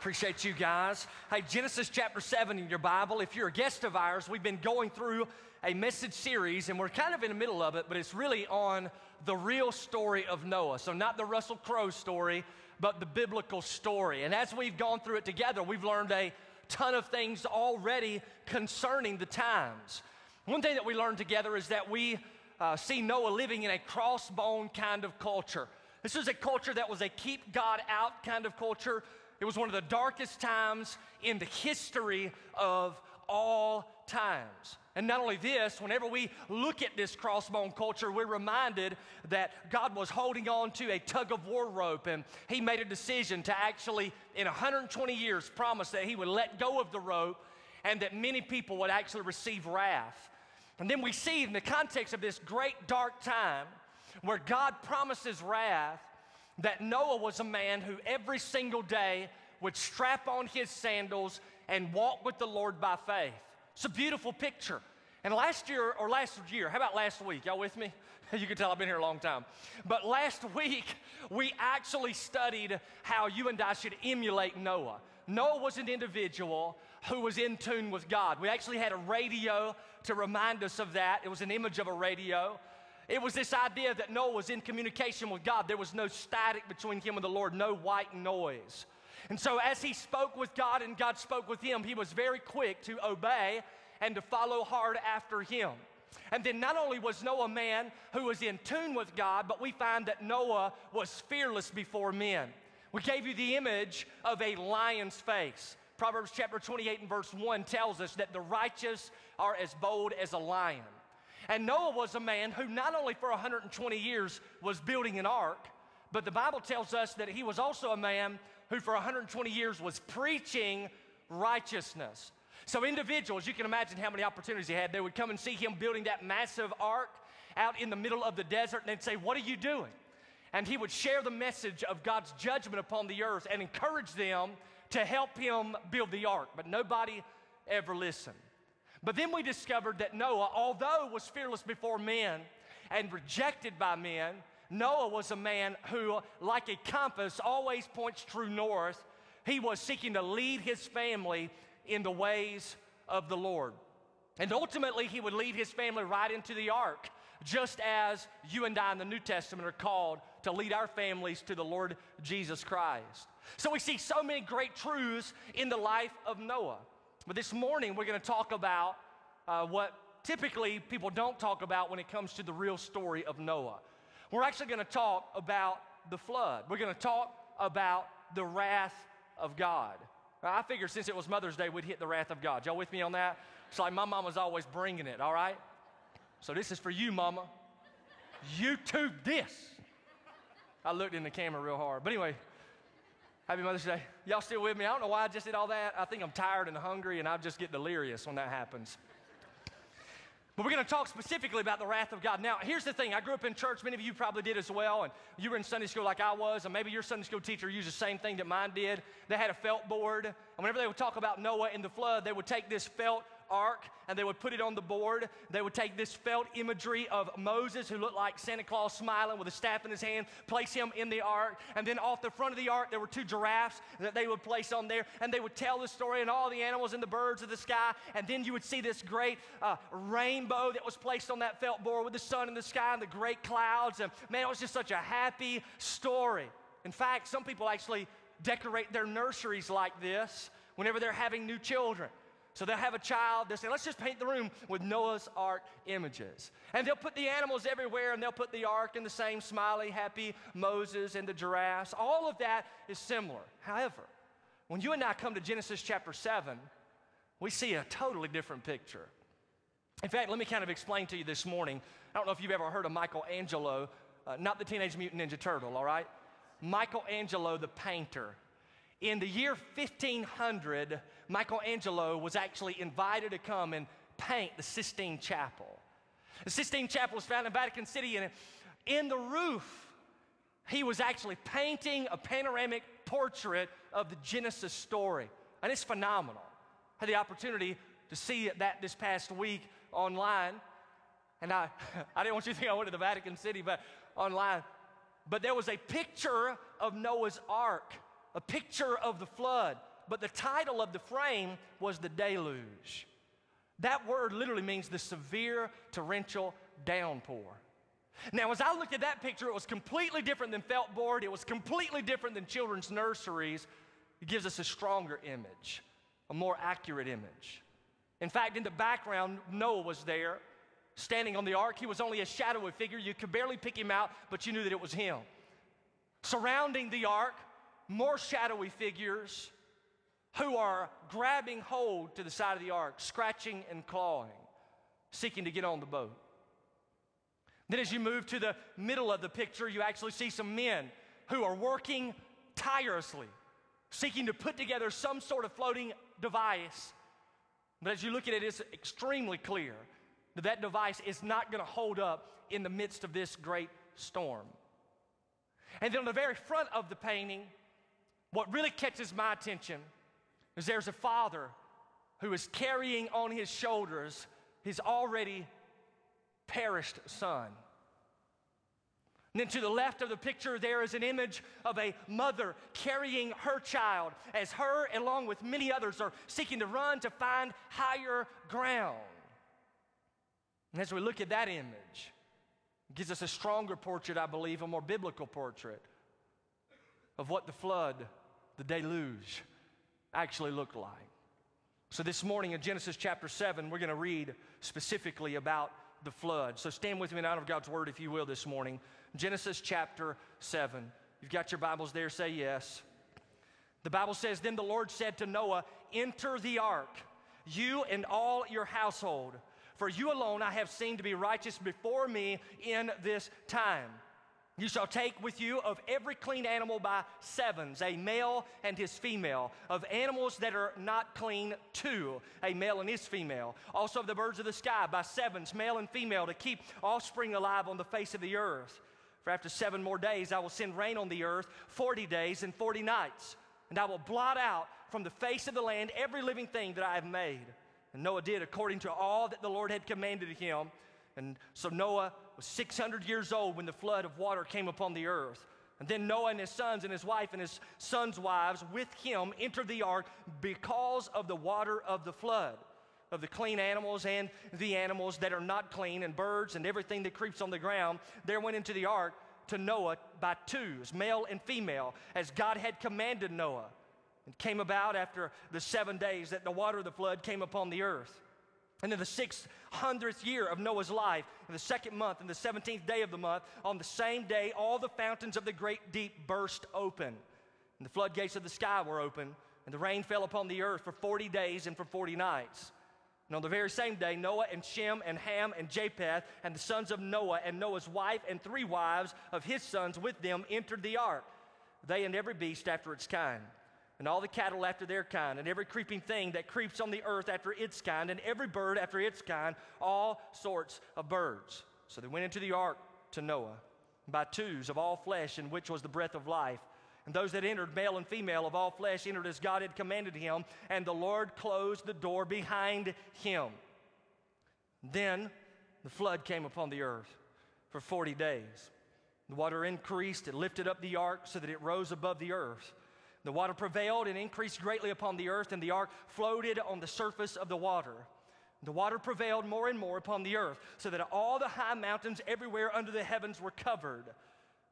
Appreciate you guys. Hey, Genesis chapter 7 in your Bible. If you're a guest of ours, we've been going through a message series, and we're kind of in the middle of it, but it's really on the real story of Noah. So, not the Russell Crowe story, but the biblical story. And as we've gone through it together, we've learned a ton of things already concerning the times. One thing that we learned together is that we uh, see Noah living in a crossbone kind of culture. This was a culture that was a keep God out kind of culture. It was one of the darkest times in the history of all times. And not only this, whenever we look at this crossbone culture, we're reminded that God was holding on to a tug of war rope and He made a decision to actually, in 120 years, promise that He would let go of the rope and that many people would actually receive wrath. And then we see in the context of this great dark time where God promises wrath, that Noah was a man who every single day would strap on his sandals and walk with the Lord by faith. It's a beautiful picture. And last year, or last year, how about last week? Y'all with me? You can tell I've been here a long time. But last week, we actually studied how you and I should emulate Noah. Noah was an individual who was in tune with God. We actually had a radio to remind us of that. It was an image of a radio. It was this idea that Noah was in communication with God. There was no static between him and the Lord, no white noise. And so, as he spoke with God and God spoke with him, he was very quick to obey and to follow hard after him. And then, not only was Noah a man who was in tune with God, but we find that Noah was fearless before men. We gave you the image of a lion's face. Proverbs chapter 28 and verse 1 tells us that the righteous are as bold as a lion. And Noah was a man who not only for 120 years was building an ark, but the Bible tells us that he was also a man who for 120 years was preaching righteousness. So, individuals, you can imagine how many opportunities he had. They would come and see him building that massive ark out in the middle of the desert, and they'd say, What are you doing? And he would share the message of God's judgment upon the earth and encourage them to help him build the ark. But nobody ever listened. But then we discovered that Noah, although was fearless before men and rejected by men, Noah was a man who, like a compass, always points true north. He was seeking to lead his family in the ways of the Lord. And ultimately, he would lead his family right into the ark, just as you and I in the New Testament are called to lead our families to the Lord Jesus Christ. So we see so many great truths in the life of Noah. But this morning, we're going to talk about uh, what typically people don't talk about when it comes to the real story of Noah. We're actually going to talk about the flood. We're going to talk about the wrath of God. I figured since it was Mother's Day, we'd hit the wrath of God. Y'all with me on that? It's like my mama's always bringing it, all right? So this is for you, mama. YouTube this. I looked in the camera real hard. But anyway, Happy Mother's Day. Y'all still with me? I don't know why I just did all that. I think I'm tired and hungry, and I just get delirious when that happens. But we're going to talk specifically about the wrath of God. Now, here's the thing. I grew up in church. Many of you probably did as well. And you were in Sunday school like I was. And maybe your Sunday school teacher used the same thing that mine did. They had a felt board. And whenever they would talk about Noah and the flood, they would take this felt ark and they would put it on the board. They would take this felt imagery of Moses, who looked like Santa Claus smiling with a staff in his hand, place him in the ark. And then off the front of the ark, there were two giraffes that they would place on there. And they would tell the story and all the animals and the birds of the sky. And then you would see this great uh, rainbow that was placed on that felt board with the sun in the sky and the great clouds. And man, it was just such a happy story. In fact, some people actually decorate their nurseries like this whenever they're having new children. So they'll have a child, they'll say, let's just paint the room with Noah's Ark images. And they'll put the animals everywhere and they'll put the ark in the same smiley, happy Moses and the giraffes. All of that is similar. However, when you and I come to Genesis chapter 7, we see a totally different picture. In fact, let me kind of explain to you this morning. I don't know if you've ever heard of Michelangelo, uh, not the Teenage Mutant Ninja Turtle, all right? Michelangelo, the painter. In the year 1500, Michelangelo was actually invited to come and paint the Sistine Chapel. The Sistine Chapel was found in Vatican City, and in the roof, he was actually painting a panoramic portrait of the Genesis story. And it's phenomenal. I had the opportunity to see that this past week online. And I, I didn't want you to think I went to the Vatican City, but online. But there was a picture of Noah's Ark a picture of the flood. But the title of the frame was The Deluge. That word literally means the severe torrential downpour. Now, as I looked at that picture, it was completely different than felt board, it was completely different than children's nurseries. It gives us a stronger image, a more accurate image. In fact, in the background, Noah was there standing on the ark. He was only a shadowy figure. You could barely pick him out, but you knew that it was him. Surrounding the ark, more shadowy figures who are grabbing hold to the side of the ark, scratching and clawing, seeking to get on the boat. Then, as you move to the middle of the picture, you actually see some men who are working tirelessly, seeking to put together some sort of floating device. But as you look at it, it's extremely clear that that device is not going to hold up in the midst of this great storm. And then on the very front of the painting, what really catches my attention there's a father who is carrying on his shoulders his already perished son. And then to the left of the picture, there is an image of a mother carrying her child as her, along with many others, are seeking to run to find higher ground. And as we look at that image, it gives us a stronger portrait, I believe, a more biblical portrait of what the flood, the deluge, actually looked like. So this morning in Genesis chapter 7, we're going to read specifically about the flood. So stand with me in honor of God's word, if you will, this morning. Genesis chapter 7. You've got your Bibles there, say yes. The Bible says, Then the Lord said to Noah, Enter the ark, you and all your household, for you alone I have seen to be righteous before me in this time. You shall take with you of every clean animal by sevens, a male and his female. Of animals that are not clean, two, a male and his female. Also of the birds of the sky by sevens, male and female, to keep offspring alive on the face of the earth. For after seven more days, I will send rain on the earth 40 days and 40 nights. And I will blot out from the face of the land every living thing that I have made. And Noah did according to all that the Lord had commanded him. And so Noah was 600 years old when the flood of water came upon the earth. And then Noah and his sons and his wife and his sons' wives with him entered the ark because of the water of the flood, of the clean animals and the animals that are not clean, and birds and everything that creeps on the ground. There went into the ark to Noah by twos, male and female, as God had commanded Noah. It came about after the seven days that the water of the flood came upon the earth. And in the 600th year of Noah's life, in the second month, in the 17th day of the month, on the same day, all the fountains of the great deep burst open. And the floodgates of the sky were open, and the rain fell upon the earth for 40 days and for 40 nights. And on the very same day, Noah and Shem and Ham and Japheth and the sons of Noah and Noah's wife and three wives of his sons with them entered the ark, they and every beast after its kind and all the cattle after their kind, and every creeping thing that creeps on the earth after its kind, and every bird after its kind, all sorts of birds. So they went into the ark to Noah by twos of all flesh, in which was the breath of life. And those that entered, male and female of all flesh, entered as God had commanded him, and the Lord closed the door behind him. Then the flood came upon the earth for 40 days. The water increased, it lifted up the ark so that it rose above the earth. The water prevailed and increased greatly upon the earth, and the ark floated on the surface of the water. The water prevailed more and more upon the earth, so that all the high mountains everywhere under the heavens were covered.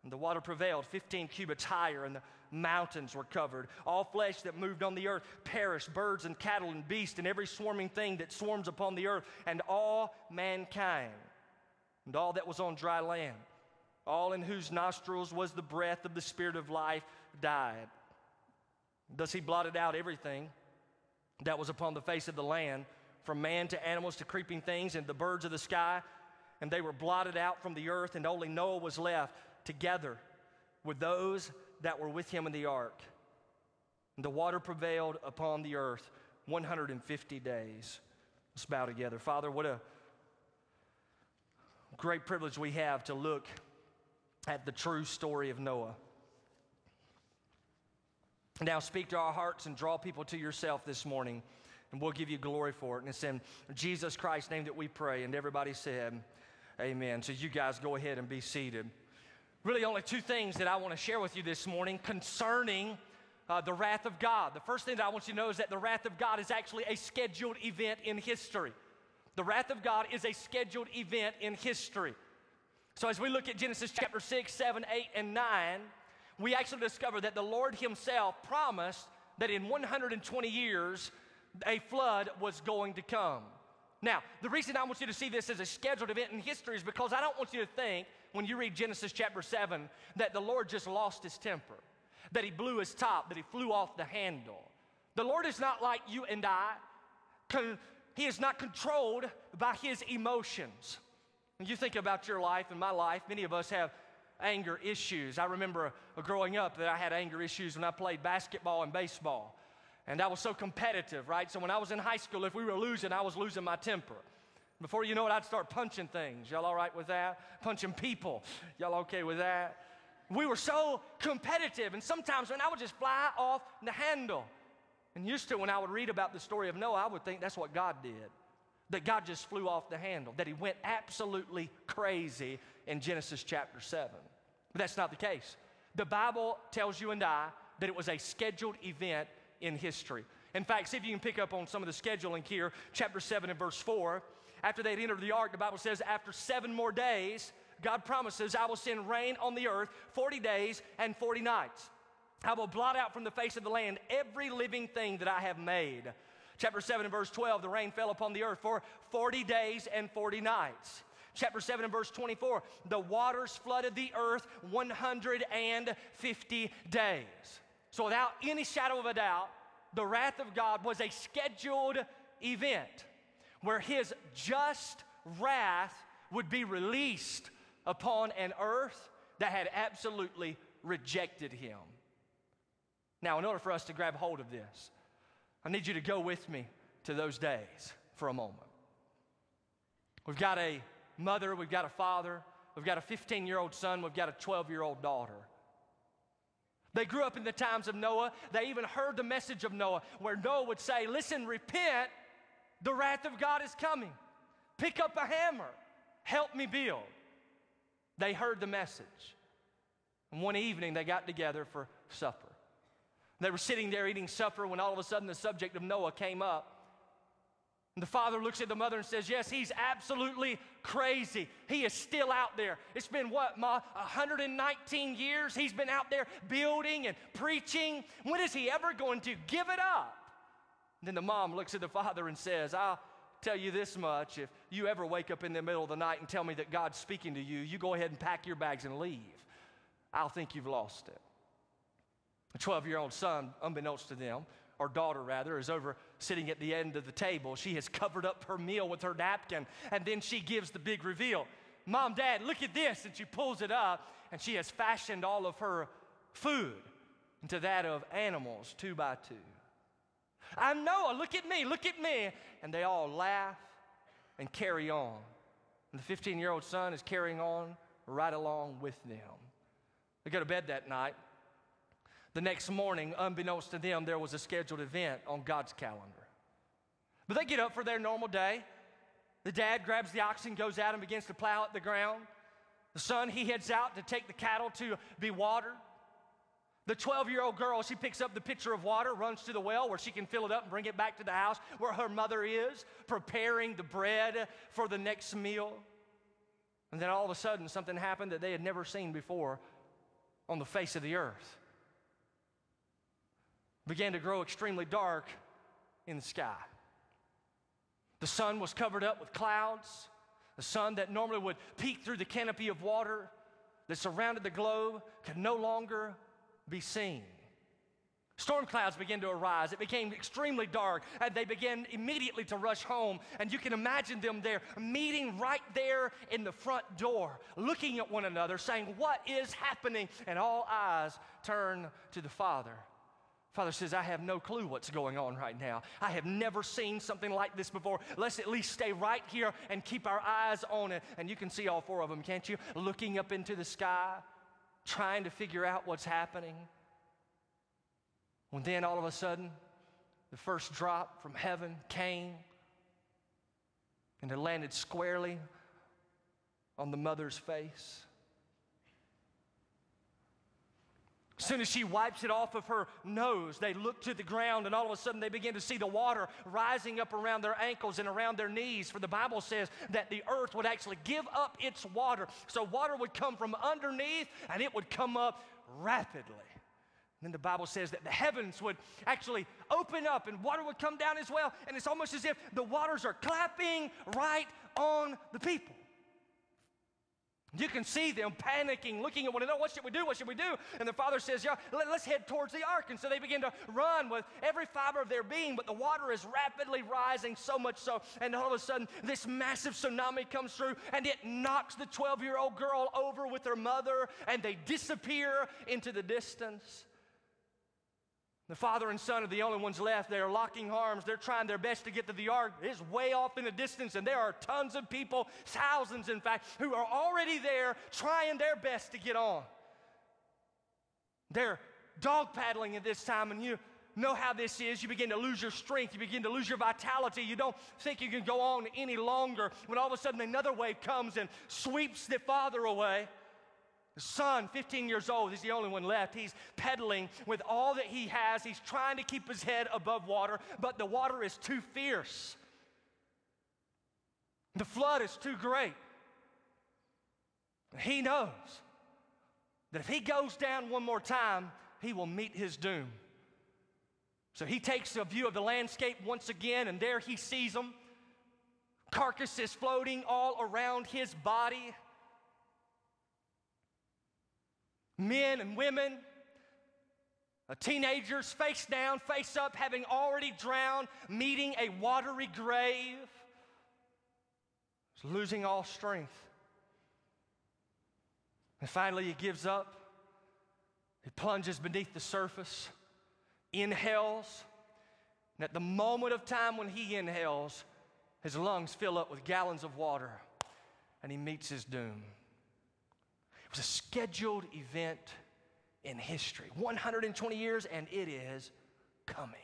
And the water prevailed 15 cubits higher, and the mountains were covered. All flesh that moved on the earth perished birds and cattle and beasts, and every swarming thing that swarms upon the earth, and all mankind, and all that was on dry land, all in whose nostrils was the breath of the Spirit of life, died. Thus he blotted out everything that was upon the face of the land, from man to animals to creeping things and the birds of the sky, and they were blotted out from the earth, and only Noah was left together with those that were with him in the ark. And the water prevailed upon the earth 150 days. Let's bow together. Father, what a great privilege we have to look at the true story of Noah. Now speak to our hearts and draw people to yourself this morning, and we'll give you glory for it. And it's in Jesus Christ's name that we pray. And everybody said, Amen. So you guys go ahead and be seated. Really, only two things that I want to share with you this morning concerning uh, the wrath of God. The first thing that I want you to know is that the wrath of God is actually a scheduled event in history. The wrath of God is a scheduled event in history. So, as we look at Genesis chapter 6, 7, 8, and 9, we actually discover that the Lord Himself promised that in 120 years, a flood was going to come. Now, the reason I want you to see this as a scheduled event in history is because I don't want you to think, when you read Genesis chapter 7, that the Lord just lost his temper, that he blew his top, that he flew off the handle. The Lord is not like you and I. He is not controlled by his emotions. When you think about your life and my life, many of us have anger issues. I remember growing up that I had anger issues when I played basketball and baseball. And I was so competitive, right? So when I was in high school, if we were losing, I was losing my temper. Before you know it, I'd start punching things. Y'all all right with that? Punching people. Y'all okay with that? We were so competitive, and sometimes when I would just fly off the handle. And used to, when I would read about the story of Noah, I would think that's what God did. That God just flew off the handle, that he went absolutely crazy in Genesis chapter 7. But that's not the case. The Bible tells you and I that it was a scheduled event in history. In fact, see if you can pick up on some of the scheduling here, chapter 7 and verse 4. After they'd entered the ark, the Bible says, after seven more days, God promises, I will send rain on the earth 40 days and 40 nights. I will blot out from the face of the land every living thing that I have made. Chapter 7 and verse 12, the rain fell upon the earth for 40 days and 40 nights. Chapter 7 and verse 24, the waters flooded the earth 150 days. So, without any shadow of a doubt, the wrath of God was a scheduled event where his just wrath would be released upon an earth that had absolutely rejected him. Now, in order for us to grab hold of this, I need you to go with me to those days for a moment. We've got a mother, we've got a father, we've got a 15 year old son, we've got a 12 year old daughter. They grew up in the times of Noah. They even heard the message of Noah, where Noah would say, Listen, repent, the wrath of God is coming. Pick up a hammer, help me build. They heard the message. And one evening they got together for supper. They were sitting there eating supper when all of a sudden the subject of Noah came up. And the father looks at the mother and says, Yes, he's absolutely crazy. He is still out there. It's been what, Ma, 119 years he's been out there building and preaching. When is he ever going to give it up? And then the mom looks at the father and says, I'll tell you this much. If you ever wake up in the middle of the night and tell me that God's speaking to you, you go ahead and pack your bags and leave. I'll think you've lost it. A 12 year old son, unbeknownst to them, or daughter rather, is over sitting at the end of the table. She has covered up her meal with her napkin, and then she gives the big reveal Mom, Dad, look at this. And she pulls it up, and she has fashioned all of her food into that of animals, two by two. I'm Noah, look at me, look at me. And they all laugh and carry on. And the 15 year old son is carrying on right along with them. They go to bed that night. The next morning, unbeknownst to them, there was a scheduled event on God's calendar. But they get up for their normal day. The dad grabs the oxen, goes out, and begins to plow at the ground. The son, he heads out to take the cattle to be watered. The 12 year old girl, she picks up the pitcher of water, runs to the well where she can fill it up and bring it back to the house where her mother is, preparing the bread for the next meal. And then all of a sudden, something happened that they had never seen before on the face of the earth began to grow extremely dark in the sky. The sun was covered up with clouds. The sun that normally would peek through the canopy of water that surrounded the globe could no longer be seen. Storm clouds began to arise. It became extremely dark, and they began immediately to rush home. And you can imagine them there, meeting right there in the front door, looking at one another, saying, What is happening? And all eyes turn to the Father. Father says, I have no clue what's going on right now. I have never seen something like this before. Let's at least stay right here and keep our eyes on it. And you can see all four of them, can't you? Looking up into the sky, trying to figure out what's happening. When then all of a sudden, the first drop from heaven came and it landed squarely on the mother's face. As soon as she wipes it off of her nose, they look to the ground and all of a sudden they begin to see the water rising up around their ankles and around their knees. For the Bible says that the earth would actually give up its water. So water would come from underneath and it would come up rapidly. And then the Bible says that the heavens would actually open up and water would come down as well. And it's almost as if the waters are clapping right on the people. You can see them panicking, looking at one another. What should we do? What should we do? And the father says, Yeah, let, us head towards the ark. And so they begin to run with every fiber of their being, but the water is rapidly rising, so much so. And all of a sudden, this massive tsunami comes through and it knocks the 12 year old girl over with her mother, and they disappear into the distance. The father and son are the only ones left. They are locking arms. They're trying their best to get to the ark. It's way off in the distance, and there are tons of people, thousands in fact, who are already there trying their best to get on. They're dog paddling at this time, and you know how this is. You begin to lose your strength, you begin to lose your vitality. You don't think you can go on any longer when all of a sudden another wave comes and sweeps the father away. Son, 15 years old, he's the only one left. He's pedaling with all that he has. He's trying to keep his head above water, but the water is too fierce. The flood is too great. He knows that if he goes down one more time, he will meet his doom. So he takes a view of the landscape once again, and there he sees them. Carcasses floating all around his body men and women, teenagers face down, face up, having already drowned, meeting a watery grave, losing all strength. And finally, he gives up. He plunges beneath the surface, inhales, and at the moment of time when he inhales, his lungs fill up with gallons of water, and he meets his doom. It was a scheduled event in history 120 years, and it is coming.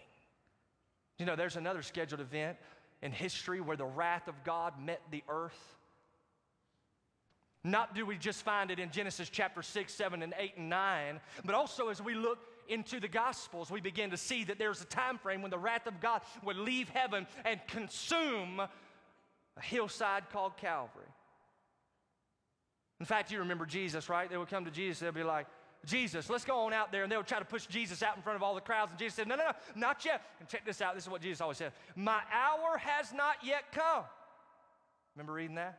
You know, there's another scheduled event in history where the wrath of God met the earth. Not do we just find it in Genesis chapter 6, 7, and 8 and 9, but also as we look into the Gospels, we begin to see that there's a time frame when the wrath of God would leave heaven and consume a hillside called Calvary. In fact, you remember Jesus, right? They would come to Jesus, they'd be like, Jesus, let's go on out there. And they would try to push Jesus out in front of all the crowds. And Jesus said, No, no, no, not yet. And check this out. This is what Jesus always said My hour has not yet come. Remember reading that?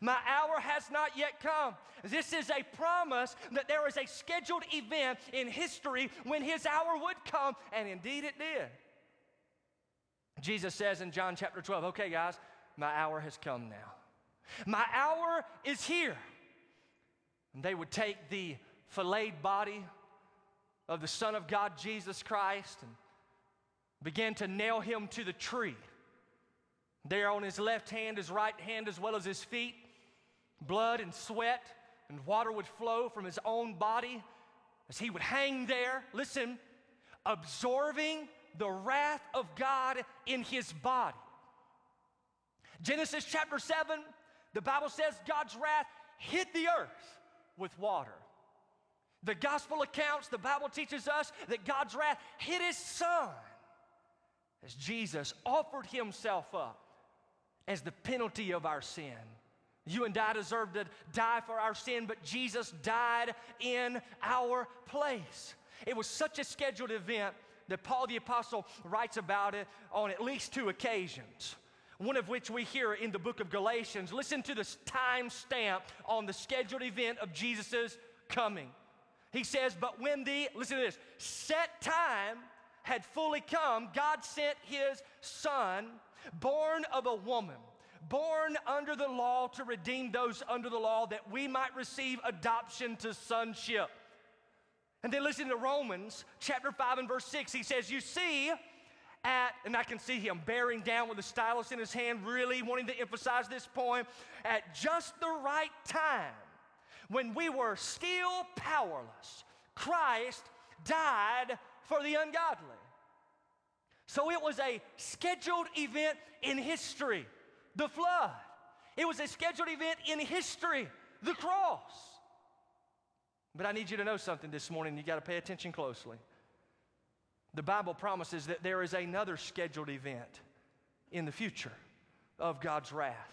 My hour has not yet come. This is a promise that there is a scheduled event in history when his hour would come, and indeed it did. Jesus says in John chapter 12, Okay, guys, my hour has come now. My hour is here. And they would take the filleted body of the Son of God, Jesus Christ, and begin to nail him to the tree. There on his left hand, his right hand, as well as his feet, blood and sweat and water would flow from his own body as he would hang there, listen, absorbing the wrath of God in his body. Genesis chapter 7, the Bible says God's wrath hit the earth with water. The gospel accounts, the Bible teaches us that God's wrath hit his son as Jesus offered himself up as the penalty of our sin. You and I deserve to die for our sin, but Jesus died in our place. It was such a scheduled event that Paul the Apostle writes about it on at least two occasions one of which we hear in the book of Galatians. Listen to this time stamp on the scheduled event of Jesus' coming. He says, But when the, listen to this, set time had fully come, God sent his son, born of a woman, born under the law to redeem those under the law that we might receive adoption to sonship. And then listen to Romans chapter 5 and verse 6. He says, You see, at, and I can see him bearing down with a stylus in his hand, really wanting to emphasize this point, at just the right time, when we were still powerless, Christ died for the ungodly. So it was a scheduled event in history, the flood. It was a scheduled event in history, the cross. But I need you to know something this morning. You got to pay attention closely. The Bible promises that there is another scheduled event in the future of God's wrath.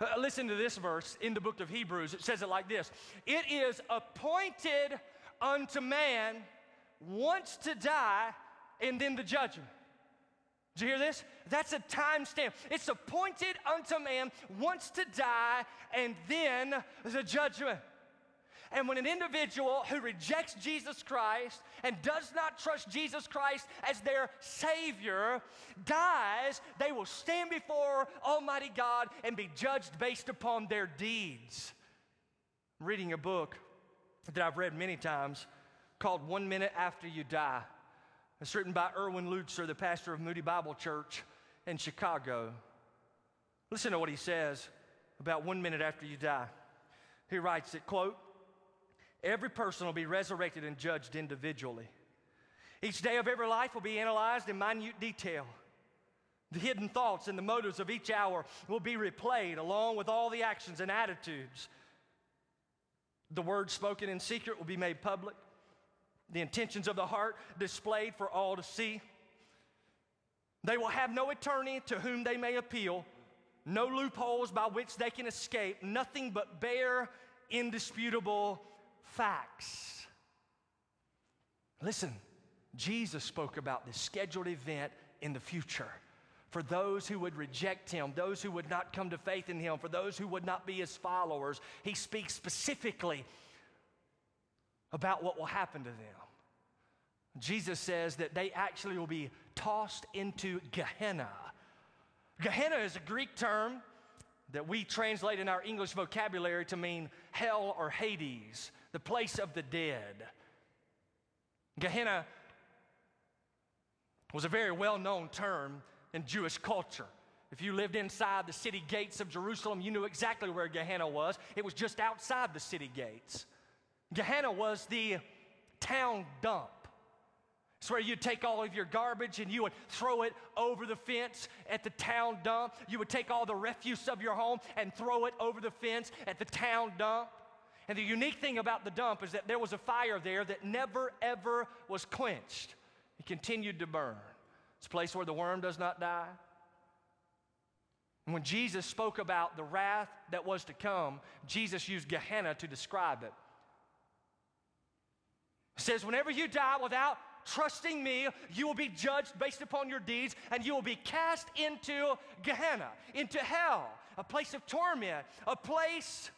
Uh, listen to this verse in the book of Hebrews. It says it like this It is appointed unto man once to die and then the judgment. Did you hear this? That's a time stamp. It's appointed unto man once to die and then the judgment. And when an individual who rejects Jesus Christ and does not trust Jesus Christ as their Savior dies, they will stand before Almighty God and be judged based upon their deeds. I'm reading a book that I've read many times called One Minute After You Die. It's written by Erwin Lutzer, the pastor of Moody Bible Church in Chicago. Listen to what he says about one minute after you die. He writes it, quote, Every person will be resurrected and judged individually. Each day of every life will be analyzed in minute detail. The hidden thoughts and the motives of each hour will be replayed along with all the actions and attitudes. The words spoken in secret will be made public the intentions of the heart displayed for all to see. They will have no attorney to whom they may appeal, no loopholes by which they can escape, nothing but bare, indisputable facts. Listen, Jesus spoke about this scheduled event in the future. For those who would reject him, those who would not come to faith in him, for those who would not be his followers, he speaks specifically about what will happen to them. Jesus says that they actually will be tossed into Gehenna. Gehenna is a Greek term that we translate in our English vocabulary to mean hell or Hades, the place of the dead. Gehenna was a very well known term in Jewish culture. If you lived inside the city gates of Jerusalem, you knew exactly where Gehenna was. It was just outside the city gates. Gehenna was the town dump. It's where you'd take all of your garbage and you would throw it over the fence at the town dump. You would take all the refuse of your home and throw it over the fence at the town dump. And the unique thing about the dump is that there was a fire there that never, ever was quenched. It continued to burn. It's a place where the worm does not die. And when Jesus spoke about the wrath that was to come, Jesus used Gehenna to describe it. It says, whenever you die without trusting me, you will be judged based upon your deeds and you will be cast into Gehenna, into hell, a place of torment, a place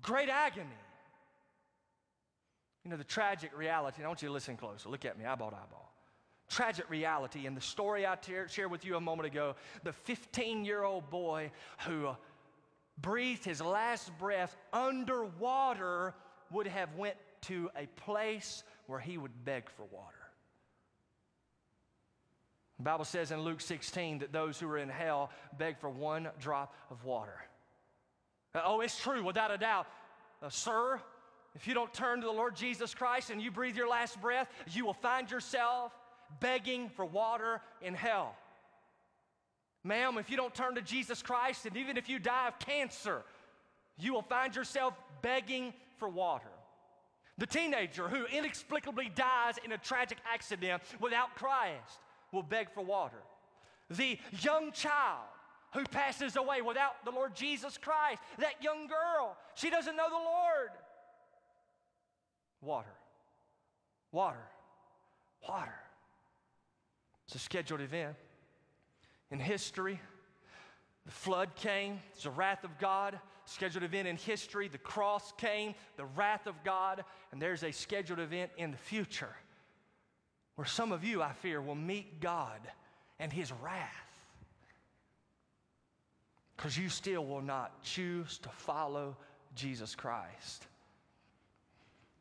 great agony. You know, the tragic reality, and I want you to listen closer. Look at me, eyeball to eyeball. Tragic reality, and the story I shared with you a moment ago the 15 year old boy who uh, breathed his last breath underwater would have went to a place where he would beg for water. The Bible says in Luke 16 that those who are in hell beg for one drop of water. Uh, oh, it's true, without a doubt. Uh, sir, if you don't turn to the Lord Jesus Christ and you breathe your last breath, you will find yourself begging for water in hell. Ma'am, if you don't turn to Jesus Christ, and even if you die of cancer, you will find yourself begging for water. The teenager who inexplicably dies in a tragic accident without Christ will beg for water. The young child who passes away without the Lord Jesus Christ, that young girl, she doesn't know the Lord. Water, water, water. It's a scheduled event. In history, the flood came, it's the wrath of God scheduled event in history. The cross came, the wrath of God, and there's a scheduled event in the future where some of you, I fear, will meet God and his wrath because you still will not choose to follow Jesus Christ.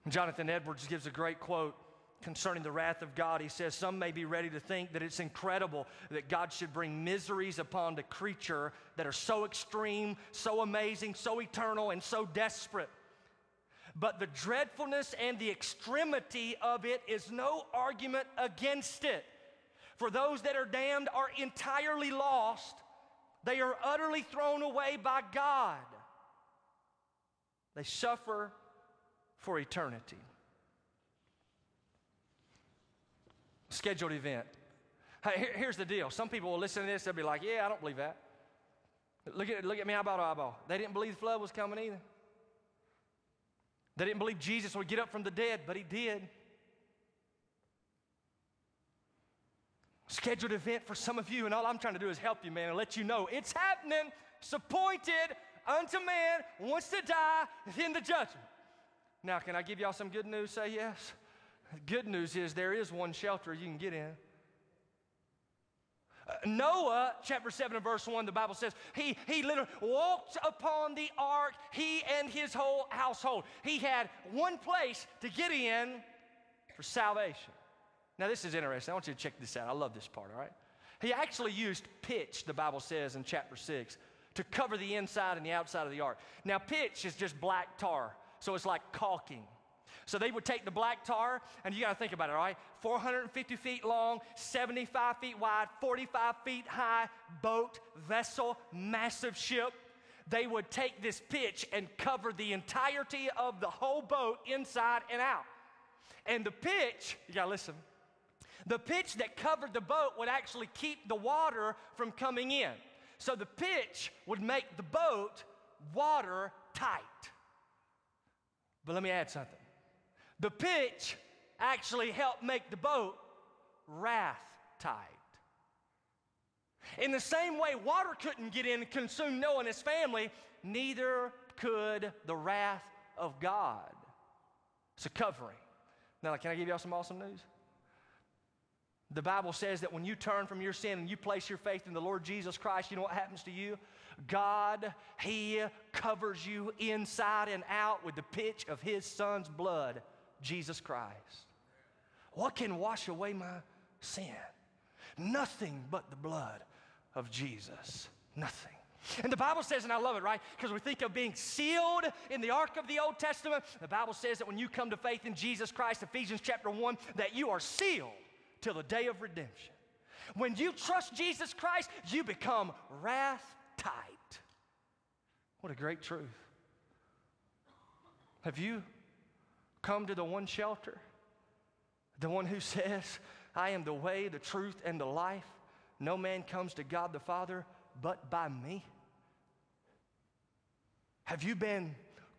Jonathan Edwards gives a great quote concerning the wrath of God. He says, Some may be ready to think that it's incredible that God should bring miseries upon the creature that are so extreme, so amazing, so eternal, and so desperate. But the dreadfulness and the extremity of it is no argument against it. For those that are damned are entirely lost, they are utterly thrown away by God. they suffer for eternity. Scheduled event. Hey, here, here's the deal. Some people will listen to this, they'll be like, yeah, I don't believe that. Look at, look at me eyeball to eyeball. They didn't believe the flood was coming either. They didn't believe Jesus would get up from the dead, but he did. Scheduled event for some of you, and all I'm trying to do is help you, man, and let you know it's happening. It's appointed unto man, wants to die, in the judgment. Now, can I give y'all some good news? Say yes. good news is there is one shelter you can get in. Uh, Noah, chapter 7 and verse 1, the Bible says, he, he literally walked upon the ark, he and his whole household. He had one place to get in for salvation. Now, this is interesting. I want you to check this out. I love this part, all right? He actually used pitch, the Bible says in chapter 6, to cover the inside and the outside of the ark. Now, pitch is just black tar, so it's like caulking. So they would take the black tar, and you got to think about it, all right? 450 feet long, 75 feet wide, 45 feet high, boat, vessel, massive ship. They would take this pitch and cover the entirety of the whole boat inside and out. And the pitch, you got to listen, the pitch that covered the boat would actually keep the water from coming in. So the pitch would make the boat water tight. But let me add something. The pitch actually helped make the boat wrath tight. In the same way, water couldn't get in and consume Noah and his family, neither could the wrath of God. It's a covering. Now, can I give y'all some awesome news? The Bible says that when you turn from your sin and you place your faith in the Lord Jesus Christ, you know what happens to you? God, He covers you inside and out with the pitch of His Son's blood, Jesus Christ. What can wash away my sin? Nothing but the blood of Jesus. Nothing. And the Bible says, and I love it, right? Because we think of being sealed in the ark of the Old Testament. The Bible says that when you come to faith in Jesus Christ, Ephesians chapter 1, that you are sealed till the day of redemption. When you trust Jesus Christ, you become wrath tight. What a great truth. Have you come to the one shelter? The one who says, I am the way, the truth, and the life. No man comes to God the Father but by me. Have you been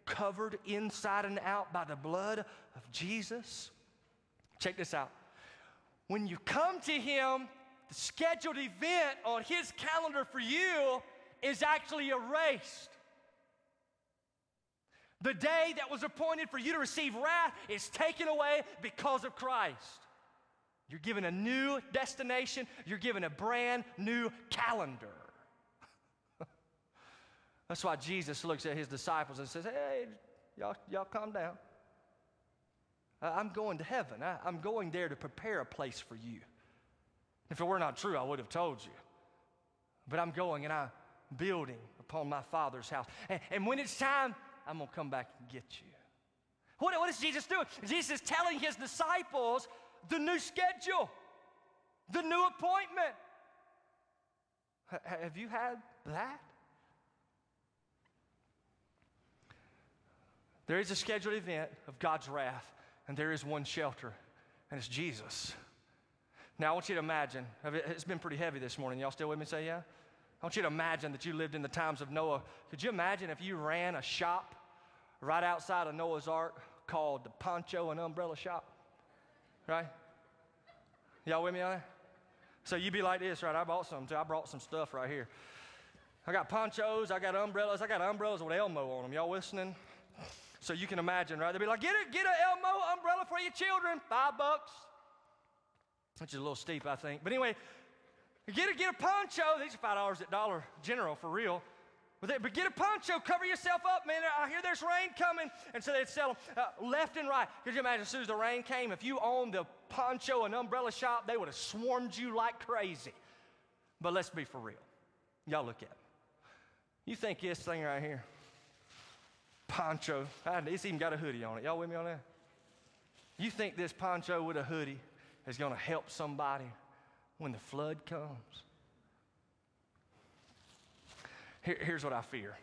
covered inside and out by the blood of Jesus? Check this out. When you come to Him, the scheduled event on His calendar for you is actually erased. The day that was appointed for you to receive wrath is taken away because of Christ. You're given a new destination, you're given a brand new calendar. That's why Jesus looks at his disciples and says, Hey, y'all, y'all calm down. I'm going to heaven. I, am going there to prepare a place for you. If it were not true, I would have told you. But I'm going and I'm building upon my Father's house. And, and when it's time, I'm going to come back and get you. What, what is Jesus doing? Jesus is telling his disciples the new schedule, the new appointment. H- have you had that? There is a scheduled event of God's wrath and there is one shelter, and it's Jesus. Now, I want you to imagine, it's been pretty heavy this morning. Y'all still with me? Say yeah? I want you to imagine that you lived in the times of Noah. Could you imagine if you ran a shop right outside of Noah's Ark called the Poncho and Umbrella Shop? Right? Y'all with me on that? So you'd be like this, right? I bought some too. I brought some stuff right here. I got ponchos, I got umbrellas, I got umbrellas with Elmo on them. Y'all listening? So you can imagine, right? They'd be like, get a, get an Elmo umbrella for your children, five bucks. Which is a little steep, I think. But anyway, get a, get a poncho. These are five dollars at Dollar General for real. But, get a poncho, cover yourself up, man. I hear there's rain coming. And so they'd sell them uh, left and right. Could you imagine as soon as the rain came, if you owned the poncho and umbrella shop, they would have swarmed you like crazy. But let's be for real. Y'all look at. You think this thing right here, poncho. It's even got a hoodie on it. Y'all with me on that? You think this poncho with a hoodie is going to help somebody when the flood comes? Here, here's what I fear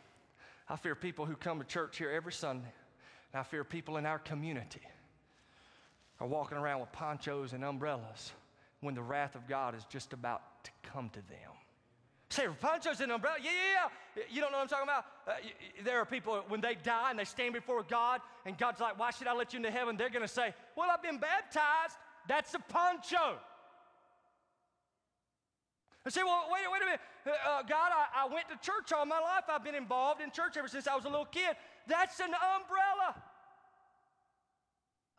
I fear people who come to church here every Sunday, and I fear people in our community are walking around with ponchos and umbrellas when the wrath of God is just about to come to them. Say, ponchos and umbrella? Yeah, yeah, yeah. You don't know what I'm talking about? Uh, there are people, when they die and they stand before God, and God's like, why should I let you into heaven? They're going to say, well, I've been baptized. That's a poncho. I say, well, wait, wait a minute. Uh, uh, God, I, I went to church all my life. I've been involved in church ever since I was a little kid. That's an umbrella.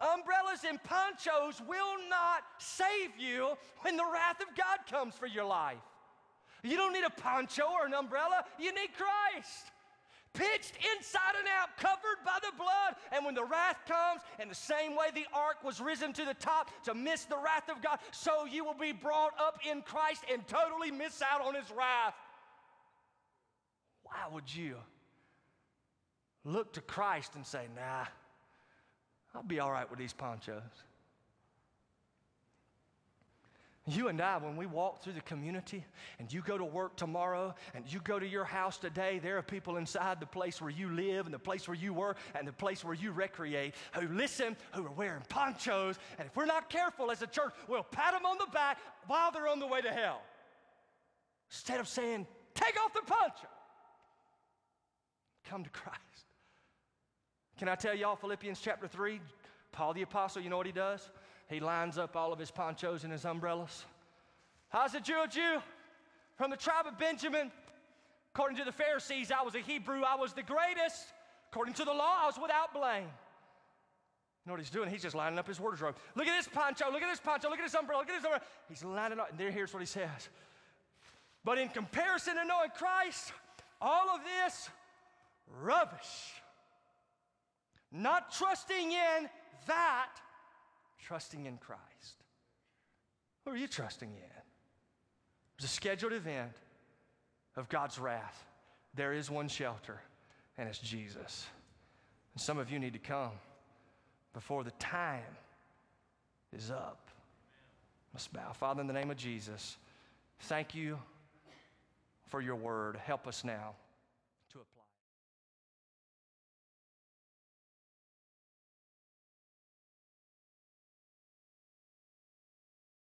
Umbrellas and ponchos will not save you when the wrath of God comes for your life. You don't need a poncho or an umbrella, you need Christ. Pitched inside and out, covered by the blood. And when the wrath comes, in the same way the ark was risen to the top to miss the wrath of God, so you will be brought up in Christ and totally miss out on his wrath. Why would you look to Christ and say, nah, I'll be all right with these ponchos? You and I, when we walk through the community and you go to work tomorrow and you go to your house today, there are people inside the place where you live and the place where you work and the place where you recreate who listen, who are wearing ponchos. And if we're not careful as a church, we'll pat them on the back while they're on the way to hell. Instead of saying, take off the poncho, come to Christ. Can I tell y'all, Philippians chapter 3, Paul the Apostle, you know what he does? He lines up all of his ponchos and his umbrellas. How's a Jew a Jew? From the tribe of Benjamin. According to the Pharisees, I was a Hebrew, I was the greatest. According to the law, I was without blame. You know what he's doing? He's just lining up his wardrobe. Look at this poncho, look at this poncho, look at this umbrella, look at this umbrella. He's lining up, and there, here's what he says. But in comparison to knowing Christ, all of this rubbish. Not trusting in that trusting in Christ. Who are you trusting in? There's a scheduled event of God's wrath. There is one shelter, and it's Jesus. And some of you need to come before the time is up. Let's bow. Father, in the name of Jesus, thank you for your word. Help us now.